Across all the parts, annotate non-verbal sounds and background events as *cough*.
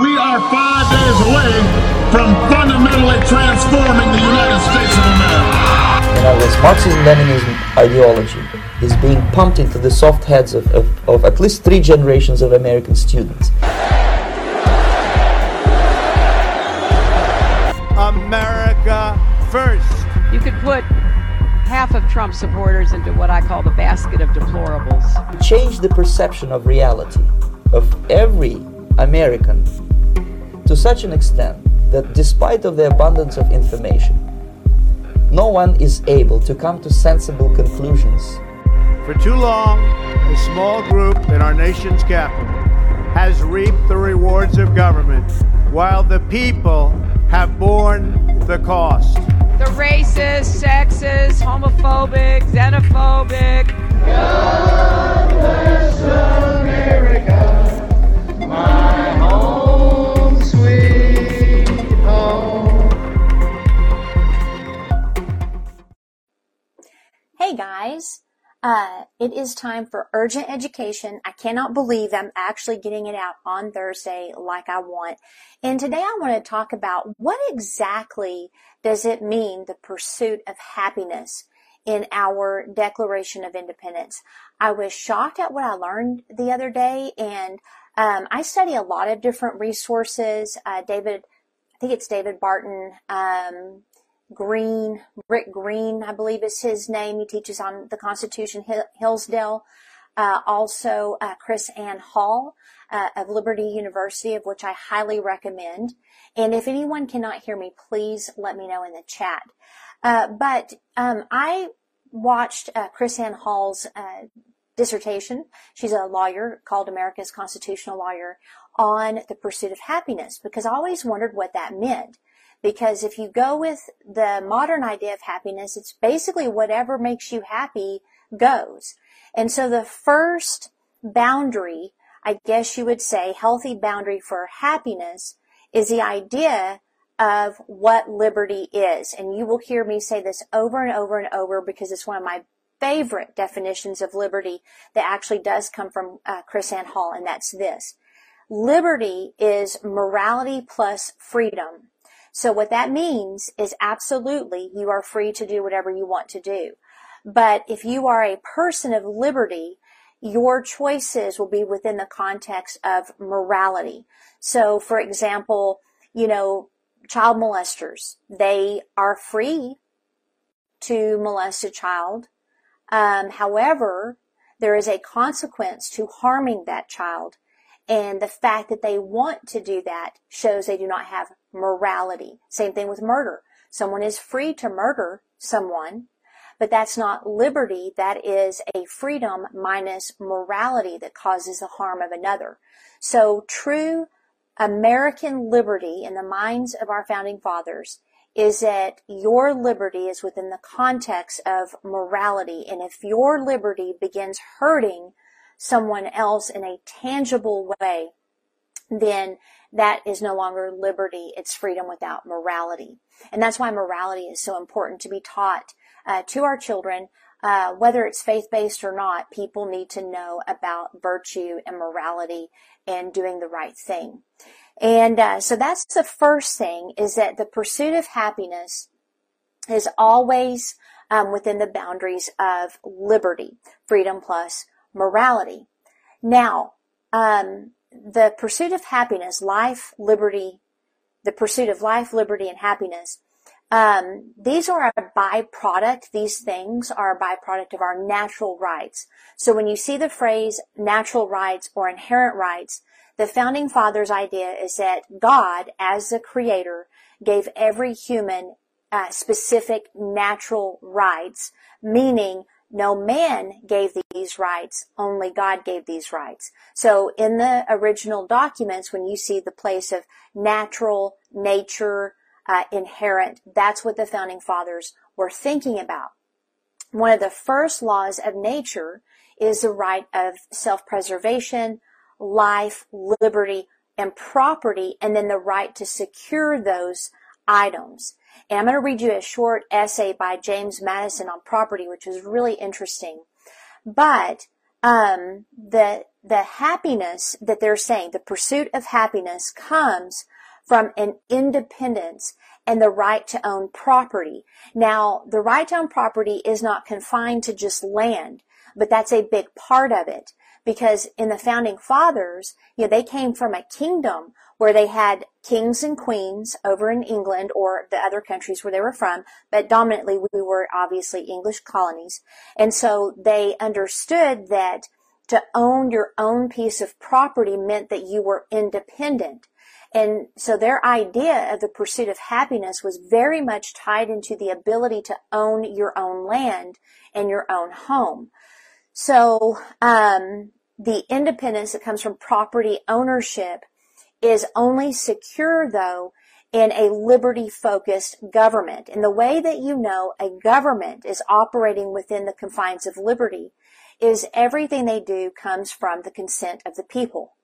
We are five days away from fundamentally transforming the United States of America. You know, this Marxism-Leninism ideology is being pumped into the soft heads of, of, of at least three generations of American students. America first. You could put half of Trump supporters into what I call the basket of deplorables. Change the perception of reality of every American to such an extent that despite of the abundance of information, no one is able to come to sensible conclusions. For too long, a small group in our nation's capital has reaped the rewards of government while the people have borne the cost. The racist, sexist, homophobic, xenophobic. God bless America, Hey guys, uh, it is time for urgent education. I cannot believe I'm actually getting it out on Thursday like I want. And today I want to talk about what exactly does it mean the pursuit of happiness in our Declaration of Independence. I was shocked at what I learned the other day and um, I study a lot of different resources. Uh, David, I think it's David Barton, um, Green, Rick Green, I believe is his name. He teaches on the Constitution Hillsdale. Uh, also, uh, KrisAnne Hall uh, of Liberty University, of which I highly recommend. And if anyone cannot hear me, please let me know in the chat. Uh, but um, I watched uh, KrisAnne Hall's uh, dissertation. She's a lawyer called America's Constitutional Lawyer on the pursuit of happiness because I always wondered what that meant. Because if you go with the modern idea of happiness, it's basically whatever makes you happy goes. And so the first boundary, I guess you would say, healthy boundary for happiness is the idea of what liberty is. And you will hear me say this over and over and over because it's one of my favorite definitions of liberty that actually does come from uh, KrisAnne Hall, and that's this. Liberty is morality plus freedom. So what that means is absolutely you are free to do whatever you want to do. But if you are a person of liberty, your choices will be within the context of morality. So for example, you know, child molesters, they are free to molest a child. Um, however, there is a consequence to harming that child. And the fact that they want to do that shows they do not have morality. Same thing with murder. Someone is free to murder someone, but that's not liberty. That is a freedom minus morality that causes the harm of another. So true American liberty in the minds of our founding fathers is that your liberty is within the context of morality. And if your liberty begins hurting someone else in a tangible way, then that is no longer liberty. It's freedom without morality. And that's why morality is so important to be taught uh, to our children. Uh, whether it's faith-based or not, people need to know about virtue and morality and doing the right thing. And uh, so that's the first thing is that the pursuit of happiness is always um, within the boundaries of liberty, freedom plus morality. Now, um, the pursuit of happiness, life, liberty, the pursuit of life, liberty, and happiness, um, these are a byproduct. These things are a byproduct of our natural rights. So when you see the phrase natural rights or inherent rights, the founding fathers idea is that God, as the creator, gave every human uh, specific natural rights, meaning no man gave these rights, only God gave these rights. So in the original documents, when you see the place of natural, nature, uh, inherent, that's what the founding fathers were thinking about. One of the first laws of nature is the right of self-preservation, life, liberty, and property, and then the right to secure those items. And I'm going to read you a short essay by James Madison on property, which was really interesting. But um, the the happiness that they're saying, the pursuit of happiness comes from an independence and the right to own property. Now, the right to own property is not confined to just land, but that's a big part of it because in the founding fathers, you know, they came from a kingdom where they had kings and queens over in England or the other countries where they were from, but dominantly we were obviously English colonies. And so they understood that to own your own piece of property meant that you were independent. And so their idea of the pursuit of happiness was very much tied into the ability to own your own land and your own home. So, um, the independence that comes from property ownership is only secure though in a liberty focused government. And the way that you know a government is operating within the confines of liberty is everything they do comes from the consent of the people.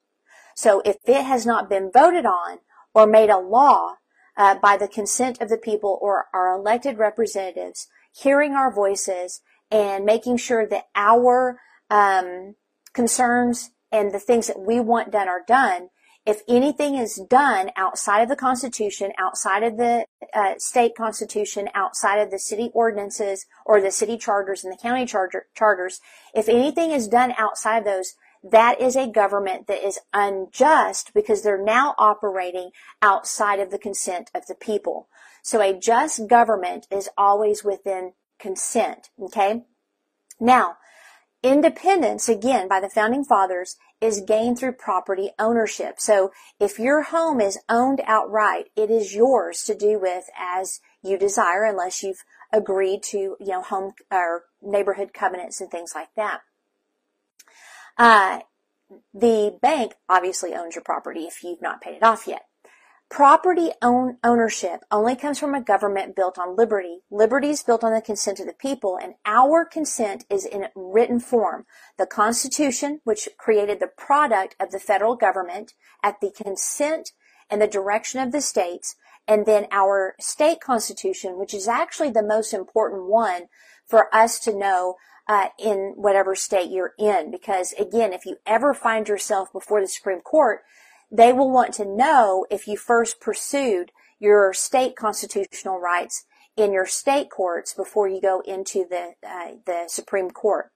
So if it has not been voted on or made a law uh, by the consent of the people or our elected representatives, hearing our voices and making sure that our um, concerns and the things that we want done are done, if anything is done outside of the Constitution, outside of the uh, state constitution, outside of the city ordinances or the city charters and the county charter, charters, if anything is done outside of those, that is a government that is unjust because they're now operating outside of the consent of the people. So a just government is always within consent. Okay. Now, Independence, again, by the founding fathers, is gained through property ownership. So if your home is owned outright, it is yours to do with as you desire unless you've agreed to, you know, home or neighborhood covenants and things like that. Uh, the bank obviously owns your property if you've not paid it off yet. Property own, ownership only comes from a government built on liberty. Liberty is built on the consent of the people, and our consent is in written form. The Constitution, which created the product of the federal government at the consent and the direction of the states, and then our state constitution, which is actually the most important one for us to know uh, in whatever state you're in. Because again, if you ever find yourself before the Supreme Court, they will want to know if you first pursued your state constitutional rights in your state courts before you go into the uh, the Supreme Court.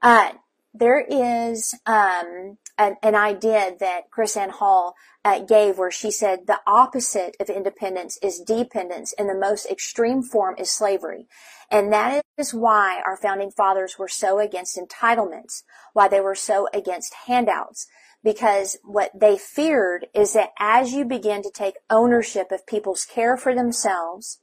Uh, there is um, an, an, idea that KrisAnne Hall uh, gave where she said the opposite of independence is dependence and the most extreme form is slavery. And that is why our founding fathers were so against entitlements, why they were so against handouts, because what they feared is that as you begin to take ownership of people's care for themselves,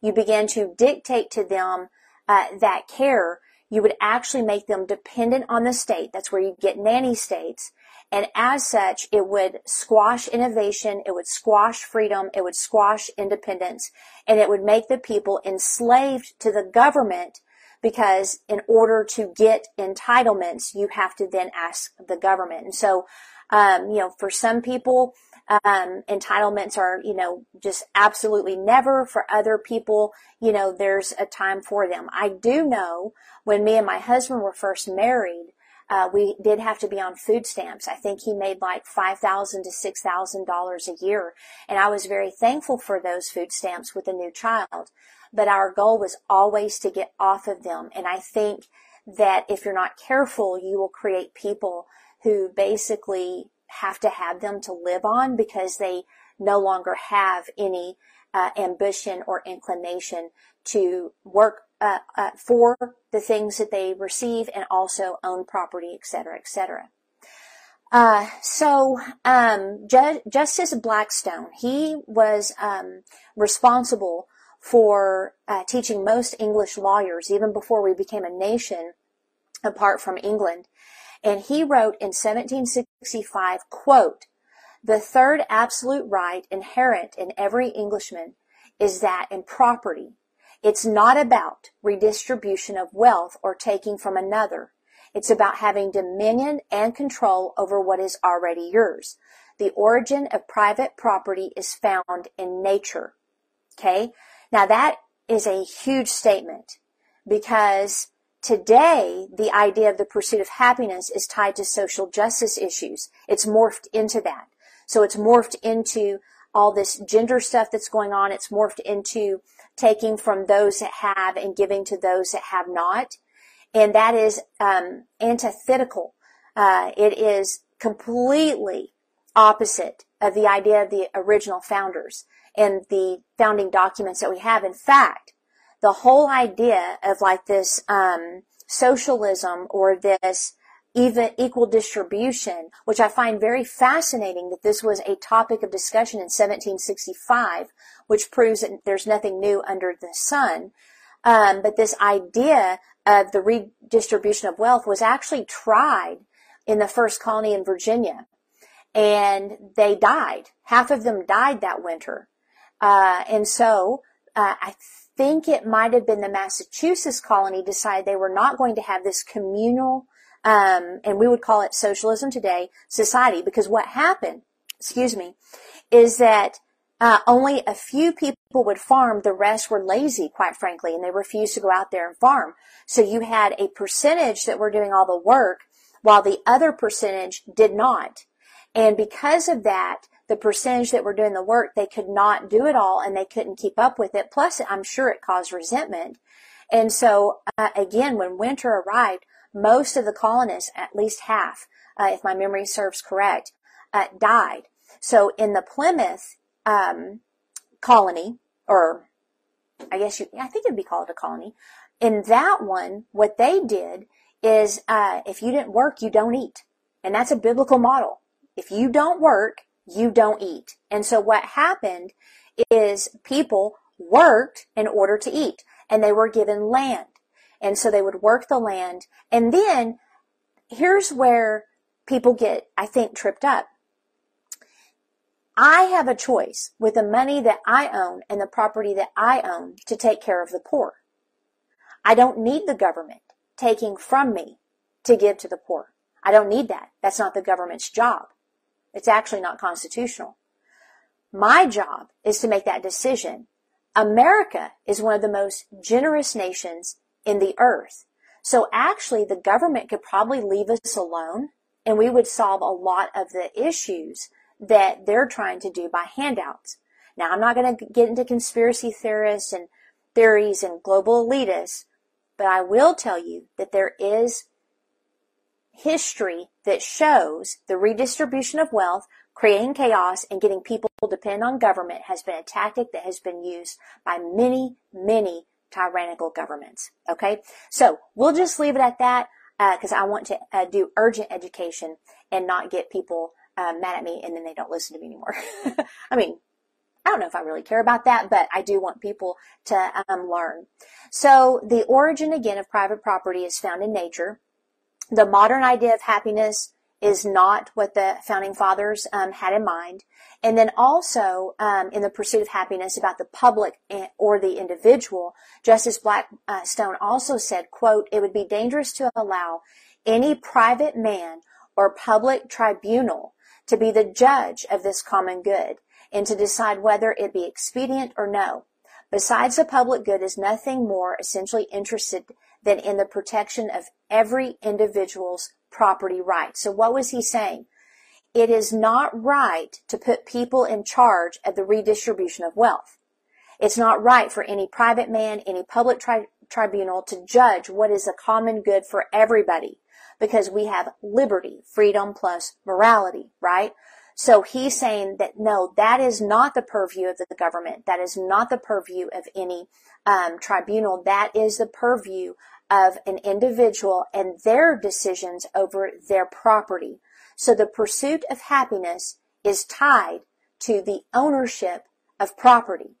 you begin to dictate to them uh, that care, you would actually make them dependent on the state. That's where you get nanny states. And as such, it would squash innovation, it would squash freedom, it would squash independence, and it would make the people enslaved to the government because in order to get entitlements, you have to then ask the government. And so, um, you know, for some people, um, entitlements are, you know, just absolutely never. For other people, you know, there's a time for them. I do know when me and my husband were first married, uh, we did have to be on food stamps. I think he made like five thousand to six thousand dollars a year, and I was very thankful for those food stamps with a new child but our goal was always to get off of them. And I think that if you're not careful, you will create people who basically have to have them to live on because they no longer have any uh, ambition or inclination to work uh, uh, for the things that they receive and also own property, et cetera, et cetera. Uh, so, um, Ju- Justice Blackstone, he was um, responsible for uh, teaching most English lawyers, even before we became a nation apart from England. And he wrote in 1765, quote, the third absolute right inherent in every Englishman is that in property. It's not about redistribution of wealth or taking from another. It's about having dominion and control over what is already yours. The origin of private property is found in nature. Okay? Now that is a huge statement because today, the idea of the pursuit of happiness is tied to social justice issues. It's morphed into that. So it's morphed into all this gender stuff that's going on. It's morphed into taking from those that have and giving to those that have not. And that is um, antithetical. Uh, it is completely opposite of the idea of the original founders and the founding documents that we have. In fact, the whole idea of like this um, socialism or this even equal distribution, which I find very fascinating that this was a topic of discussion in 1765, which proves that there's nothing new under the sun. Um, but this idea of the redistribution of wealth was actually tried in the first colony in Virginia, and they died. Half of them died that winter, uh, and so uh, I think it might have been the Massachusetts colony decided they were not going to have this communal um, and we would call it socialism today, society, because what happened, excuse me, is that uh, only a few people would farm. The rest were lazy, quite frankly, and they refused to go out there and farm. So you had a percentage that were doing all the work while the other percentage did not. And because of that, the percentage that were doing the work, they could not do it all and they couldn't keep up with it. Plus, I'm sure it caused resentment. And so, uh, again, when winter arrived, most of the colonists, at least half, uh, if my memory serves correct, uh, died. So in the Plymouth um, colony, or I guess you, I think it'd be called a colony. In that one, what they did is uh, if you didn't work, you don't eat, and that's a biblical model. If you don't work, you don't eat. And so what happened is people worked in order to eat, and they were given land. And so they would work the land. And then here's where people get, I think, tripped up. I have a choice with the money that I own and the property that I own to take care of the poor. I don't need the government taking from me to give to the poor. I don't need that. That's not the government's job. It's actually not constitutional. My job is to make that decision. America is one of the most generous nations in the earth. So actually the government could probably leave us alone and we would solve a lot of the issues that they're trying to do by handouts. Now I'm not going to get into conspiracy theorists and theories and global elitists, but I will tell you that there is history that shows the redistribution of wealth, creating chaos and getting people to depend on government has been a tactic that has been used by many, many tyrannical governments. Okay, so we'll just leave it at that because uh, I want to uh, do urgent education and not get people uh, mad at me and then they don't listen to me anymore. *laughs* I mean, I don't know if I really care about that, but I do want people to um, learn. So the origin again of private property is found in nature. The modern idea of happiness is not what the founding fathers um, had in mind. And then also um, in the pursuit of happiness about the public or the individual, Justice Blackstone also said, quote, it would be dangerous to allow any private man or public tribunal to be the judge of this common good and to decide whether it be expedient or no. Besides, the public good is nothing more essentially interested than in the protection of every individual's property right. So what was he saying? It is not right to put people in charge of the redistribution of wealth. It's not right for any private man, any public tri- tribunal to judge what is a common good for everybody because we have liberty, freedom plus morality, right? So he's saying that no, that is not the purview of the government. That is not the purview of any um, tribunal. That is the purview of an individual and their decisions over their property. So the pursuit of happiness is tied to the ownership of property.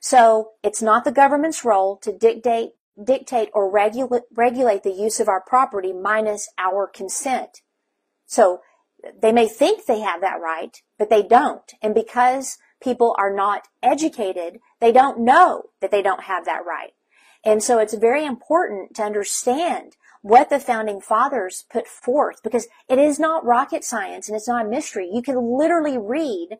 So it's not the government's role to dictate, dictate or regula- regulate the use of our property minus our consent. So they may think they have that right, but they don't. And because people are not educated, they don't know that they don't have that right. And so it's very important to understand what the founding fathers put forth because it is not rocket science and it's not a mystery. You can literally read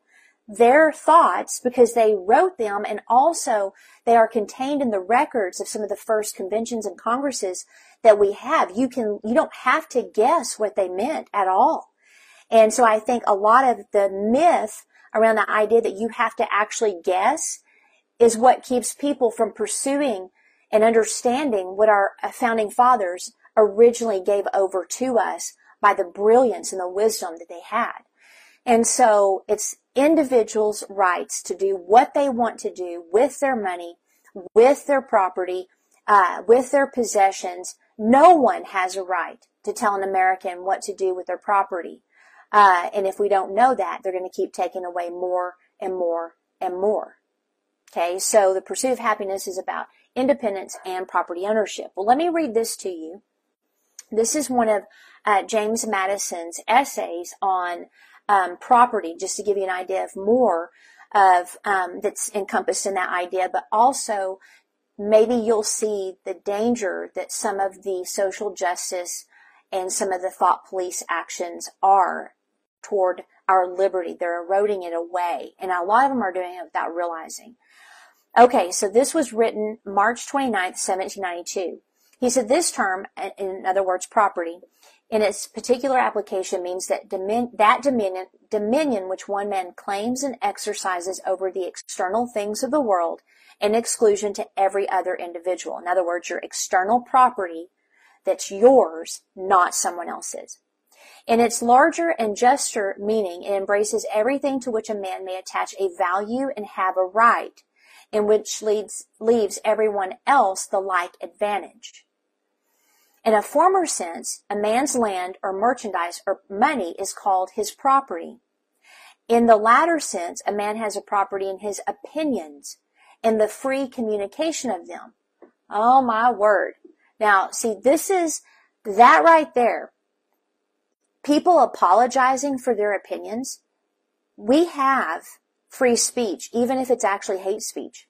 their thoughts because they wrote them and also they are contained in the records of some of the first conventions and congresses that we have. You can, you don't have to guess what they meant at all. And so I think a lot of the myth around the idea that you have to actually guess is what keeps people from pursuing and understanding what our founding fathers originally gave over to us by the brilliance and the wisdom that they had. And so it's individuals' rights to do what they want to do with their money, with their property, uh, with their possessions. No one has a right to tell an American what to do with their property. Uh, and if we don't know that, they're going to keep taking away more and more and more. Okay, so the pursuit of happiness is about independence and property ownership. Well, let me read this to you. This is one of uh, James Madison's essays on um, property, just to give you an idea of more of um, that's encompassed in that idea, but also maybe you'll see the danger that some of the social justice and some of the thought police actions are toward our liberty. They're eroding it away, and a lot of them are doing it without realizing. Okay, so this was written March 29th, 1792. He said this term, in other words, property, in its particular application means that, domin- that dominion, dominion which one man claims and exercises over the external things of the world in exclusion to every other individual. In other words, your external property that's yours, not someone else's. In its larger and juster meaning, it embraces everything to which a man may attach a value and have a right, in which leads, leaves everyone else the like advantage. In a former sense, a man's land or merchandise or money is called his property. In the latter sense, a man has a property in his opinions and the free communication of them. Oh my word. Now, see, this is that right there. People apologizing for their opinions. We have free speech, even if it's actually hate speech.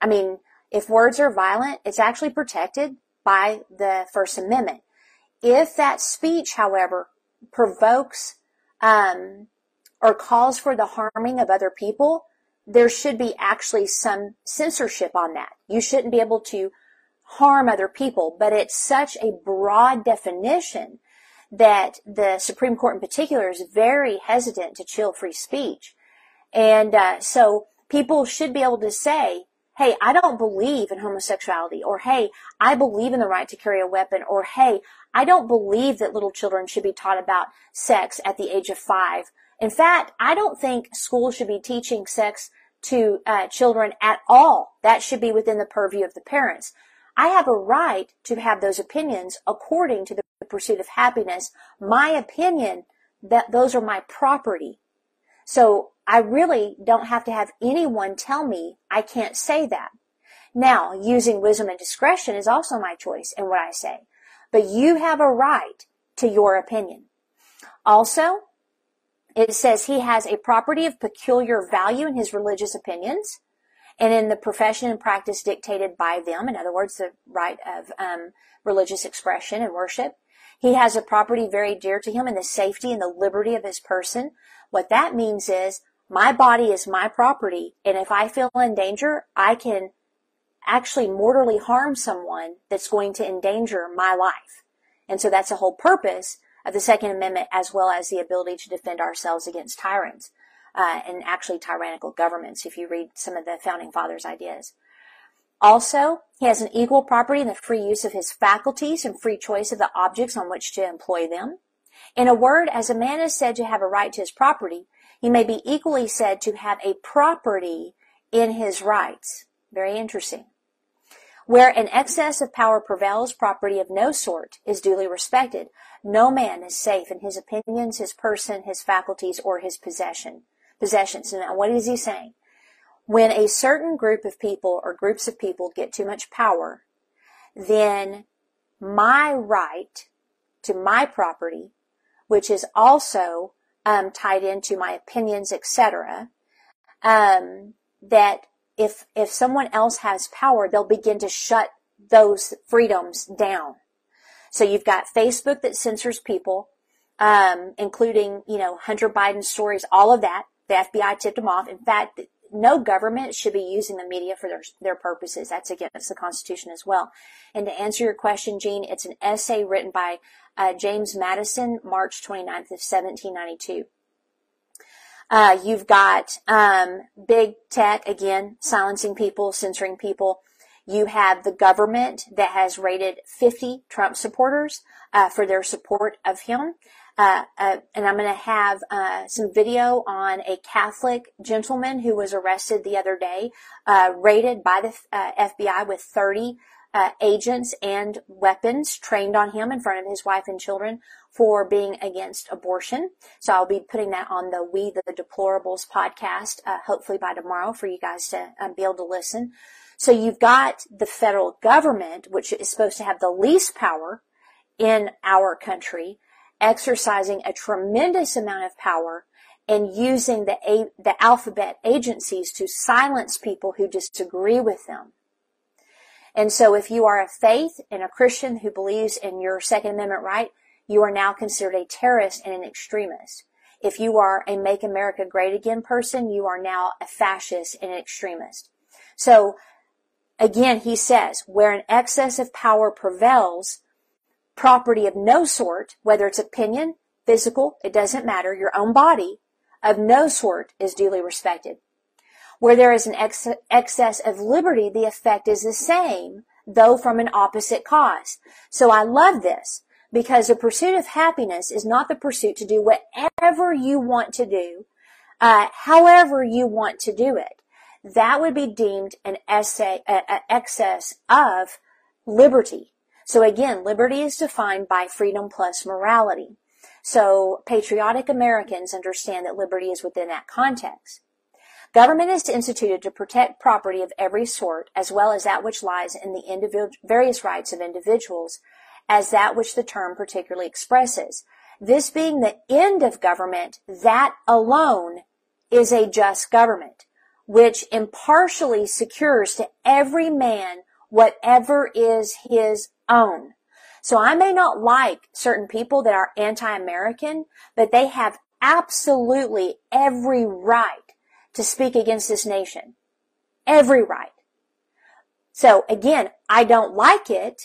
I mean, if words are violent, it's actually protected by the First Amendment. If that speech, however, provokes um, or calls for the harming of other people, there should be actually some censorship on that. You shouldn't be able to harm other people, but it's such a broad definition that the Supreme Court in particular is very hesitant to chill free speech. And uh, so people should be able to say, hey, I don't believe in homosexuality, or hey, I believe in the right to carry a weapon, or hey, I don't believe that little children should be taught about sex at the age of five. In fact, I don't think schools should be teaching sex to uh, children at all. That should be within the purview of the parents. I have a right to have those opinions according to the pursuit of happiness. My opinion that those are my property. So I really don't have to have anyone tell me I can't say that. Now, using wisdom and discretion is also my choice in what I say. But you have a right to your opinion. Also, it says he has a property of peculiar value in his religious opinions and in the profession and practice dictated by them. In other words, the right of um, religious expression and worship. He has a property very dear to him in the safety and the liberty of his person. What that means is my body is my property. And if I feel in danger, I can actually mortally harm someone that's going to endanger my life. And so that's the whole purpose of the Second Amendment as well as the ability to defend ourselves against tyrants. Uh, and actually tyrannical governments, if you read some of the founding fathers' ideas. Also, he has an equal property in the free use of his faculties and free choice of the objects on which to employ them. In a word, as a man is said to have a right to his property, he may be equally said to have a property in his rights. Very interesting. Where an excess of power prevails, property of no sort is duly respected. No man is safe in his opinions, his person, his faculties, or his possession, possessions. And what is he saying? When a certain group of people or groups of people get too much power, then my right to my property, which is also um, tied into my opinions, etc. Um, that if if someone else has power, they'll begin to shut those freedoms down. So you've got Facebook that censors people, um, including you know Hunter Biden stories, all of that. The FBI tipped them off. In fact, no government should be using the media for their, their purposes. That's against the Constitution as well. And to answer your question, Gene, it's an essay written by uh, James Madison, March 29th of 1792. Uh, you've got um, big tech again, silencing people, censoring people. You have the government that has rated 50 Trump supporters uh, for their support of him. Uh, uh, and I'm going to have uh, some video on a Catholic gentleman who was arrested the other day, uh, raided by the uh, FBI with 30 uh, agents and weapons trained on him in front of his wife and children for being against abortion. So I'll be putting that on the We the Deplorables podcast, hopefully by tomorrow for you guys to be able to listen. So you've got the federal government, which is supposed to have the least power in our country, exercising a tremendous amount of power and using the, a- the alphabet agencies to silence people who disagree with them. And so if you are a faith and a Christian who believes in your Second Amendment right, you are now considered a terrorist and an extremist. If you are a Make America Great Again person, you are now a fascist and an extremist. So again, he says, where an excess of power prevails, property of no sort, whether it's opinion, physical, it doesn't matter, your own body, of no sort is duly respected. Where there is an ex- excess of liberty, the effect is the same, though from an opposite cause. So I love this because the pursuit of happiness is not the pursuit to do whatever you want to do, uh, however you want to do it. That would be deemed an essay, excess of liberty. So again, liberty is defined by freedom plus morality. So patriotic Americans understand that liberty is within that context. Government is instituted to protect property of every sort, as well as that which lies in the individual, various rights of individuals, as that which the term particularly expresses. This being the end of government, that alone is a just government, which impartially secures to every man whatever is his own. So I may not like certain people that are anti-American, but they have absolutely every right to speak against this nation. Every right. So again, I don't like it,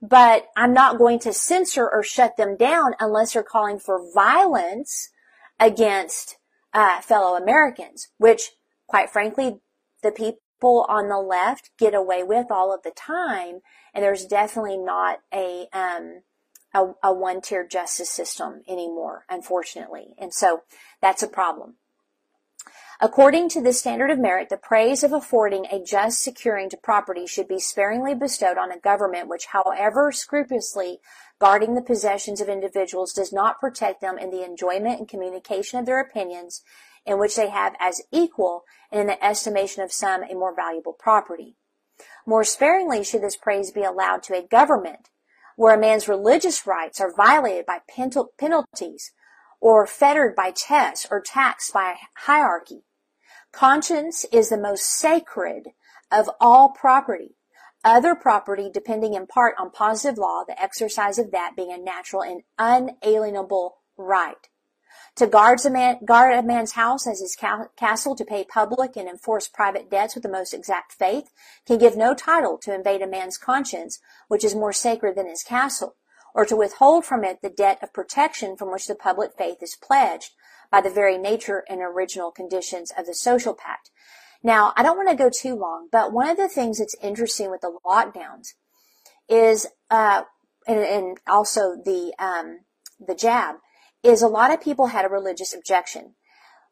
but I'm not going to censor or shut them down unless they're calling for violence against uh, fellow Americans, which, quite frankly, the people on the left get away with all of the time. And there's definitely not a um, a, a one-tier justice system anymore, unfortunately. And so that's a problem. According to the standard of merit, the praise of affording a just securing to property should be sparingly bestowed on a government which, however scrupulously guarding the possessions of individuals, does not protect them in the enjoyment and communication of their opinions, in which they have as equal and in the estimation of some a more valuable property. More sparingly should this praise be allowed to a government where a man's religious rights are violated by penalties or fettered by tests or taxed by a hierarchy. Conscience is the most sacred of all property. Other property depending in part on positive law, the exercise of that being a natural and unalienable right. To guard a, man, guard a man's house as his ca- castle, to pay public and enforce private debts with the most exact faith, can give no title to invade a man's conscience, which is more sacred than his castle or to withhold from it the debt of protection from which the public faith is pledged by the very nature and original conditions of the social pact. Now, I don't want to go too long, but one of the things that's interesting with the lockdowns is, uh, and, and, also the um, the jab, is a lot of people had a religious objection.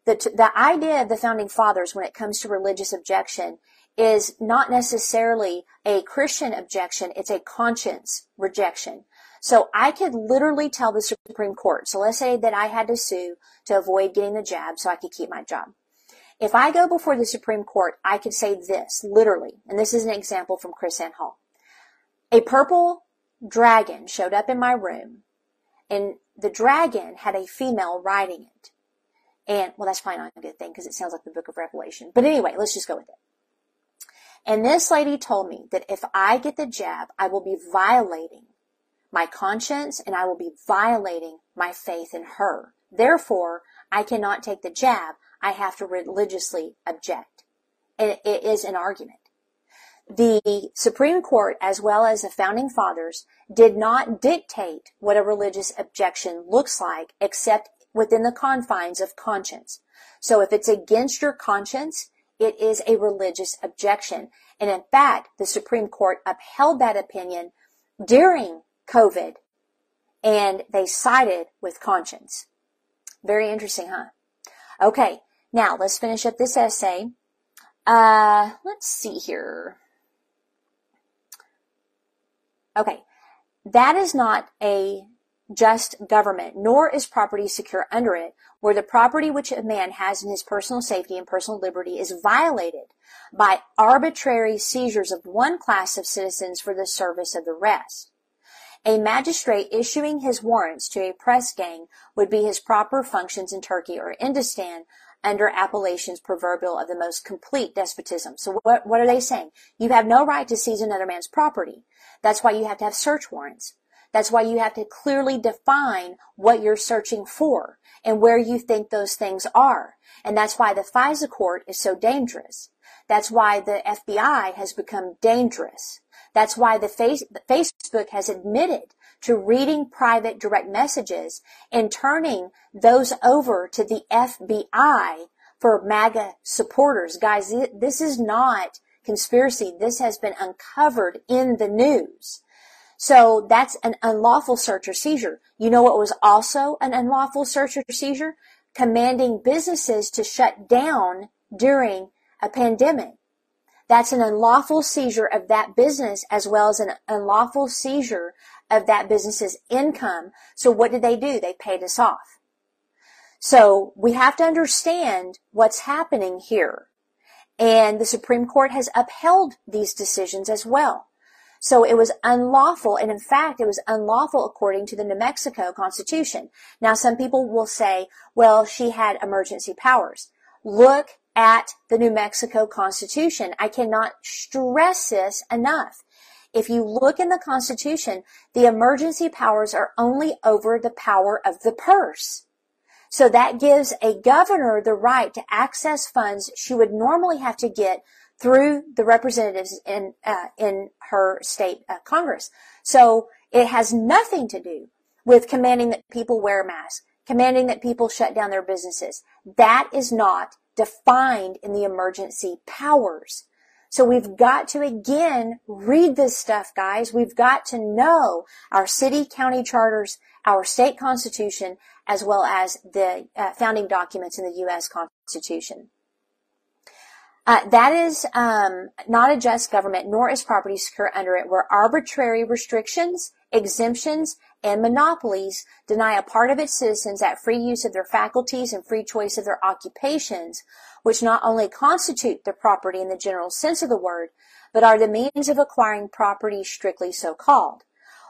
The the idea of the founding fathers when it comes to religious objection is not necessarily a Christian objection; it's a conscience rejection. So I could literally tell the Supreme Court. So let's say that I had to sue to avoid getting the jab so I could keep my job. If I go before the Supreme Court, I could say this literally, and this is an example from KrisAnne Hall. A purple dragon showed up in my room and the dragon had a female riding it. And, well, that's probably not a good thing because it sounds like the book of Revelation. But anyway, let's just go with it. And this lady told me that if I get the jab, I will be violating my conscience and I will be violating my faith in her. Therefore, I cannot take the jab. I have to religiously object. And it is an argument. The Supreme Court, as well as the founding fathers, did not dictate what a religious objection looks like except within the confines of conscience. So if it's against your conscience, it is a religious objection. And in fact, the Supreme Court upheld that opinion during COVID and they sided with conscience. Very interesting, huh? Okay. Now let's finish up this essay. Uh, let's see here. Okay. That is not a just government, nor is property secure under it, where the property which a man has in his personal safety and personal liberty is violated by arbitrary seizures of one class of citizens for the service of the rest. A magistrate issuing his warrants to a press gang would be his proper functions in Turkey or Indostan under appellations proverbial of the most complete despotism. So what, what are they saying? You have no right to seize another man's property. That's why you have to have search warrants. That's why you have to clearly define what you're searching for and where you think those things are. And that's why the FISA court is so dangerous. That's why the FBI has become dangerous. That's why the face, Facebook has admitted to reading private direct messages and turning those over to the FBI for MAGA supporters. Guys, this is not conspiracy. This has been uncovered in the news. So that's an unlawful search or seizure. You know what was also an unlawful search or seizure? Commanding businesses to shut down during a pandemic. That's an unlawful seizure of that business as well as an unlawful seizure of that business's income. So what did they do? They paid us off. So we have to understand what's happening here. And the Supreme Court has upheld these decisions as well. So it was unlawful, and in fact, it was unlawful according to the New Mexico Constitution. Now, some people will say, well, she had emergency powers. Look at the New Mexico Constitution. I cannot stress this enough. If you look in the Constitution, the emergency powers are only over the power of the purse. So that gives a governor the right to access funds she would normally have to get through the representatives in uh, in her state uh, Congress. So it has nothing to do with commanding that people wear masks, commanding that people shut down their businesses. That is not defined in the emergency powers. So we've got to again read this stuff, guys. We've got to know our city, county charters, our state constitution, as well as the uh, founding documents in the U.S. Constitution. Uh, that is um, not a just government, nor is property secure under it, where arbitrary restrictions, exemptions, and monopolies deny a part of its citizens that free use of their faculties and free choice of their occupations, which not only constitute their property in the general sense of the word, but are the means of acquiring property strictly so called.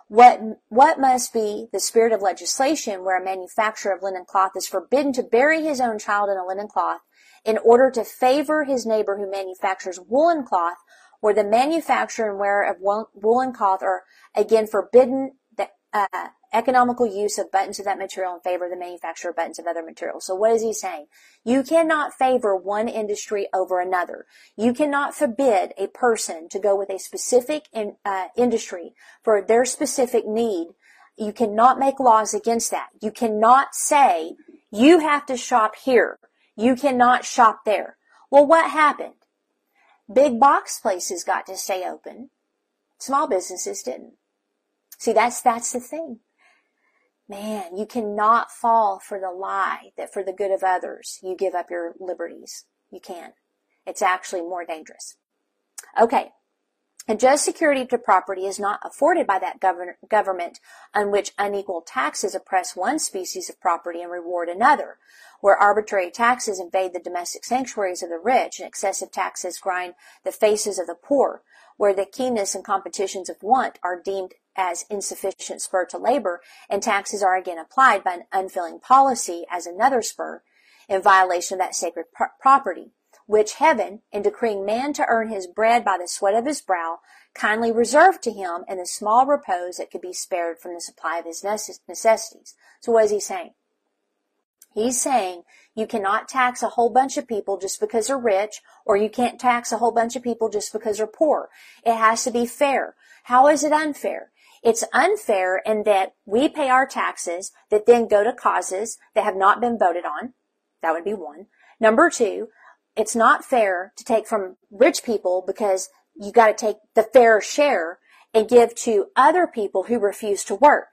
What, what must be the spirit of legislation where a manufacturer of linen cloth is forbidden to bury his own child in a linen cloth in order to favor his neighbor who manufactures woolen cloth, where the manufacture and wearer of wool woolen cloth are again forbidden the uh, economical use of buttons of that material in favor of the manufacture of buttons of other materials. So what is he saying? You cannot favor one industry over another. You cannot forbid a person to go with a specific in, uh, industry for their specific need. You cannot make laws against that. You cannot say you have to shop here. You cannot shop there. Well, what happened? Big box places got to stay open. Small businesses didn't. See, that's, that's the thing. Man, you cannot fall for the lie that for the good of others, you give up your liberties. You can't. It's actually more dangerous. Okay. And just security to property is not afforded by that govern- government on which unequal taxes oppress one species of property and reward another, where arbitrary taxes invade the domestic sanctuaries of the rich and excessive taxes grind the faces of the poor, where the keenness and competitions of want are deemed as insufficient spur to labor, and taxes are again applied by an unfilling policy as another spur in violation of that sacred property, which heaven, in decreeing man to earn his bread by the sweat of his brow, kindly reserved to him in the small repose that could be spared from the supply of his necessities. So what is he saying? He's saying You cannot tax a whole bunch of people just because they're rich, or you can't tax a whole bunch of people just because they're poor. It has to be fair. How is it unfair? It's unfair in that we pay our taxes that then go to causes that have not been voted on. That would be one. Number two, it's not fair to take from rich people because you got to take the fair share and give to other people who refuse to work.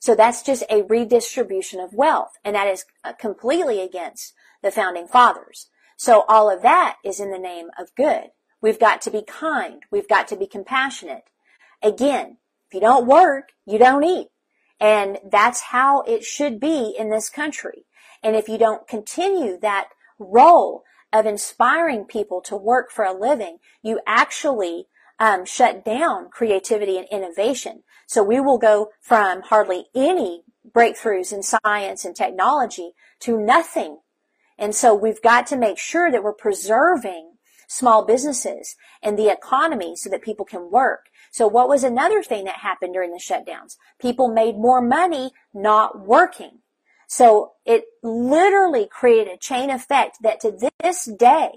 So that's just a redistribution of wealth, and that is completely against the founding fathers. So all of that is in the name of good. We've got to be kind. We've got to be compassionate. Again, if you don't work, you don't eat. And that's how it should be in this country. And if you don't continue that role of inspiring people to work for a living, you actually um, shut down creativity and innovation. So we will go from hardly any breakthroughs in science and technology to nothing. And so we've got to make sure that we're preserving small businesses and the economy so that people can work. So what was another thing that happened during the shutdowns? People made more money not working. So it literally created a chain effect that to this day,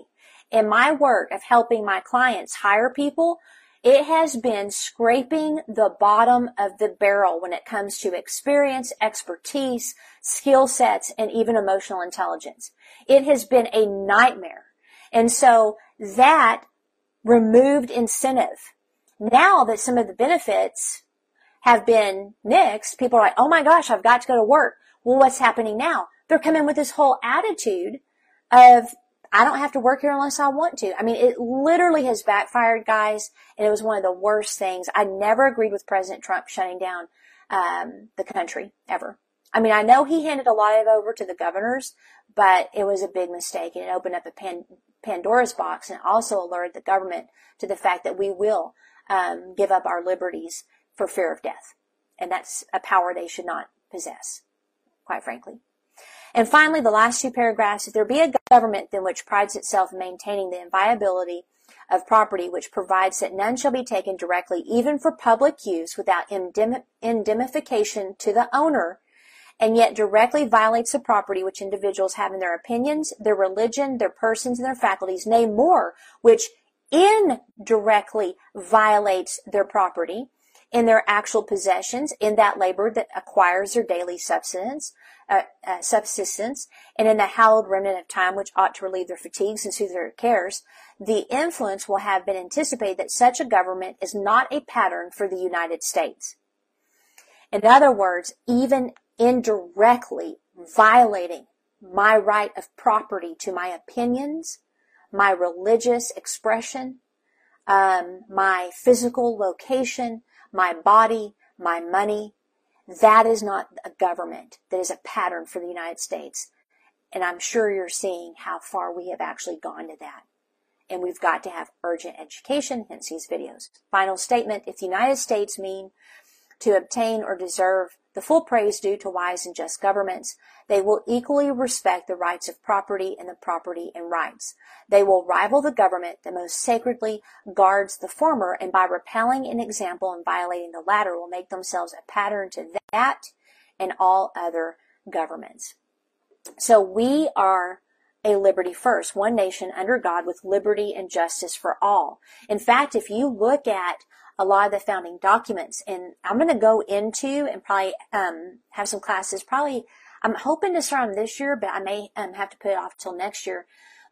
in my work of helping my clients hire people, it has been scraping the bottom of the barrel when it comes to experience, expertise, skill sets, and even emotional intelligence. It has been a nightmare. And so that removed incentive. Now that some of the benefits have been nixed, people are like, oh my gosh, I've got to go to work. Well, what's happening now? They're coming with this whole attitude of I don't have to work here unless I want to. I mean, it literally has backfired, guys, and it was one of the worst things. I never agreed with President Trump shutting down um, the country ever. I mean, I know he handed a lot of over to the governors, but it was a big mistake, and it opened up a pan- Pandora's box, and also alerted the government to the fact that we will um, give up our liberties for fear of death, and that's a power they should not possess, quite frankly. And finally, the last two paragraphs, if there be a government then which prides itself in maintaining the inviolability of property, which provides that none shall be taken directly, even for public use, without indemnification to the owner, and yet directly violates the property which individuals have in their opinions, their religion, their persons, and their faculties, nay more, which indirectly violates their property in their actual possessions, in that labor that acquires their daily subsistence, uh, uh, subsistence, and in the hallowed remnant of time which ought to relieve their fatigues and soothe their cares, the influence will have been anticipated that such a government is not a pattern for the United States. In other words, even indirectly violating my right of property to my opinions, my religious expression, um, my physical location, my body, my money, that is not a government. That is a pattern for the United States. And I'm sure you're seeing how far we have actually gone to that. And we've got to have urgent education, hence these videos. Final statement, if the United States mean to obtain or deserve the full praise due to wise and just governments. They will equally respect the rights of property and the property and rights. They will rival the government that most sacredly guards the former and by repelling an example and violating the latter will make themselves a pattern to that and all other governments. So we are a liberty first, one nation under God with liberty and justice for all. In fact, if you look at a lot of the founding documents. And I'm going to go into and probably um, have some classes. Probably, I'm hoping to start them this year, but I may um, have to put it off till next year.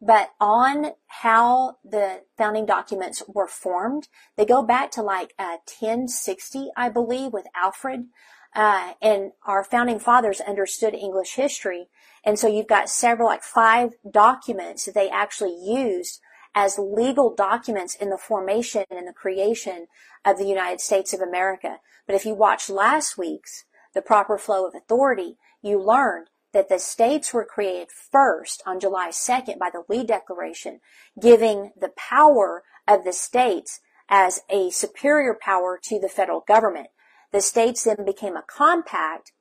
But on how the founding documents were formed, they go back to like uh, 1060, I believe, with Alfred. Uh, and our founding fathers understood English history. And so you've got several, like five documents that they actually used as legal documents in the formation and the creation of the United States of America. But if you watched last week's The Proper Flow of Authority, you learned that the states were created first on July 2nd by the Lee Declaration, giving the power of the states as a superior power to the federal government. The states then became a compact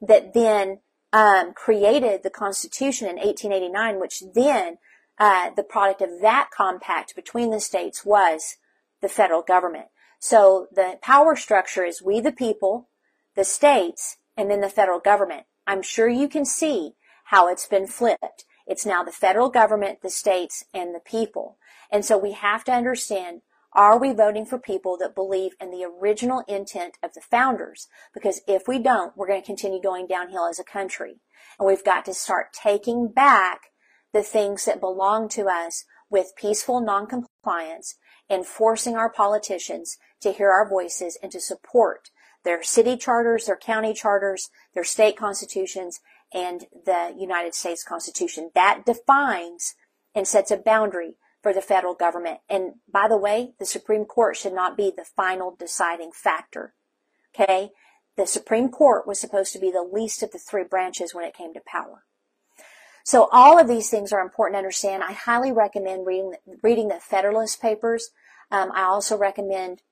that then um, created the Constitution in 1889, which then uh, the product of that compact between the states was the federal government. So the power structure is we the people, the states, and then the federal government. I'm sure you can see how it's been flipped. It's now the federal government, the states, and the people. And so we have to understand are we voting for people that believe in the original intent of the founders? Because if we don't, we're going to continue going downhill as a country. And we've got to start taking back the things that belong to us with peaceful noncompliance and forcing our politicians to hear our voices and to support their city charters, their county charters, their state constitutions, and the United States Constitution. That defines and sets a boundary for the federal government. And by the way, the Supreme Court should not be the final deciding factor. Okay? The Supreme Court was supposed to be the least of the three branches when it came to power. So all of these things are important to understand. I highly recommend reading, reading the Federalist Papers. Um, I also recommend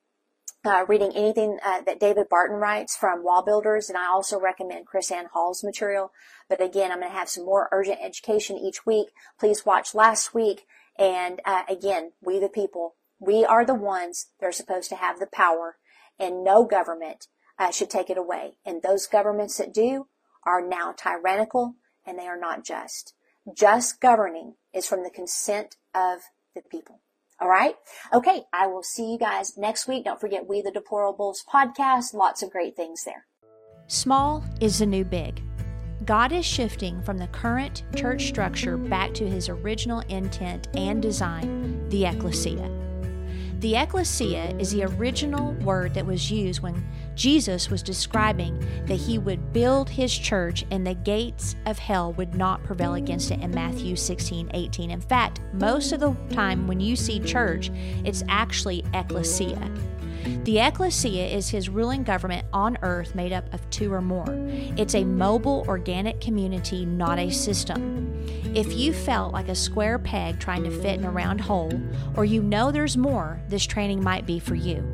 uh, reading anything uh, that David Barton writes from WallBuilders, and I also recommend KrisAnne Hall's material. But again, I'm going to have some more urgent education each week. Please watch last week and uh, again, we the people, we are the ones that are supposed to have the power, and no government uh, should take it away. And those governments that do are now tyrannical and they are not just. Just governing is from the consent of the people. All right. Okay. I will see you guys next week. Don't forget We the Deplorables podcast. Lots of great things there. Small is the new big. God is shifting from the current church structure back to his original intent and design, the ecclesia. The ecclesia is the original word that was used when Jesus was describing that he would build his church and the gates of hell would not prevail against it in Matthew 16 18. In fact, most of the time when you see church, it's actually ecclesia. The ecclesia is his ruling government on earth made up of two or more. It's a mobile, organic community, not a system. If you felt like a square peg trying to fit in a round hole, or you know there's more, this training might be for you.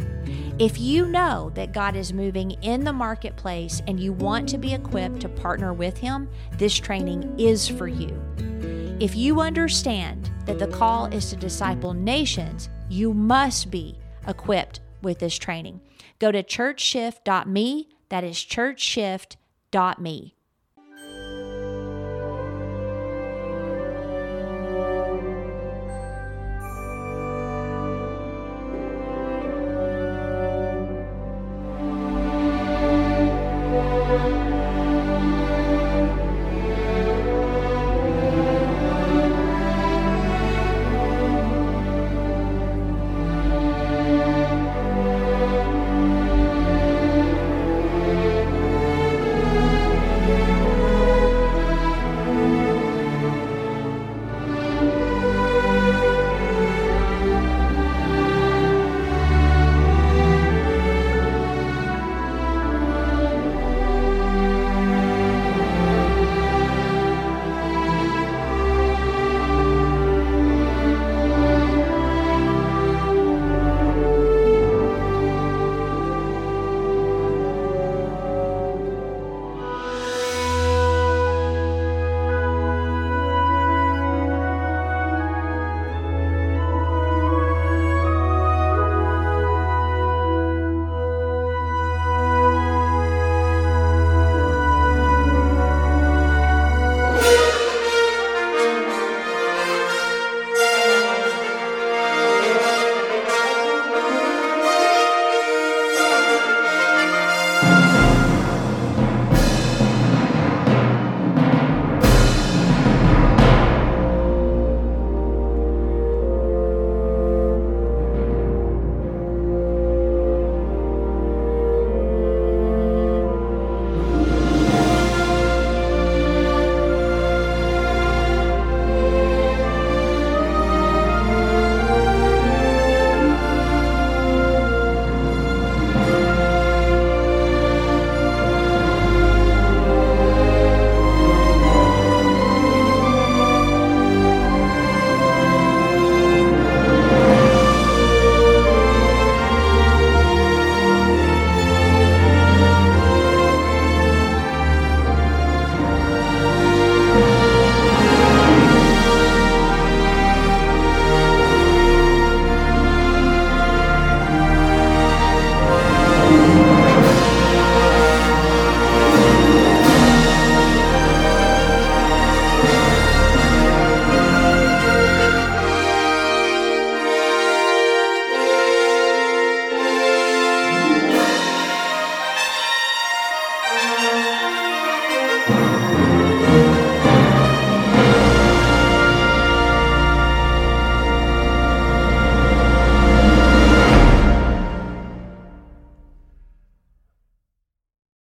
If you know that God is moving in the marketplace and you want to be equipped to partner with Him, this training is for you. If you understand that the call is to disciple nations, you must be equipped with this training. Go to churchshift.me, that is churchshift.me.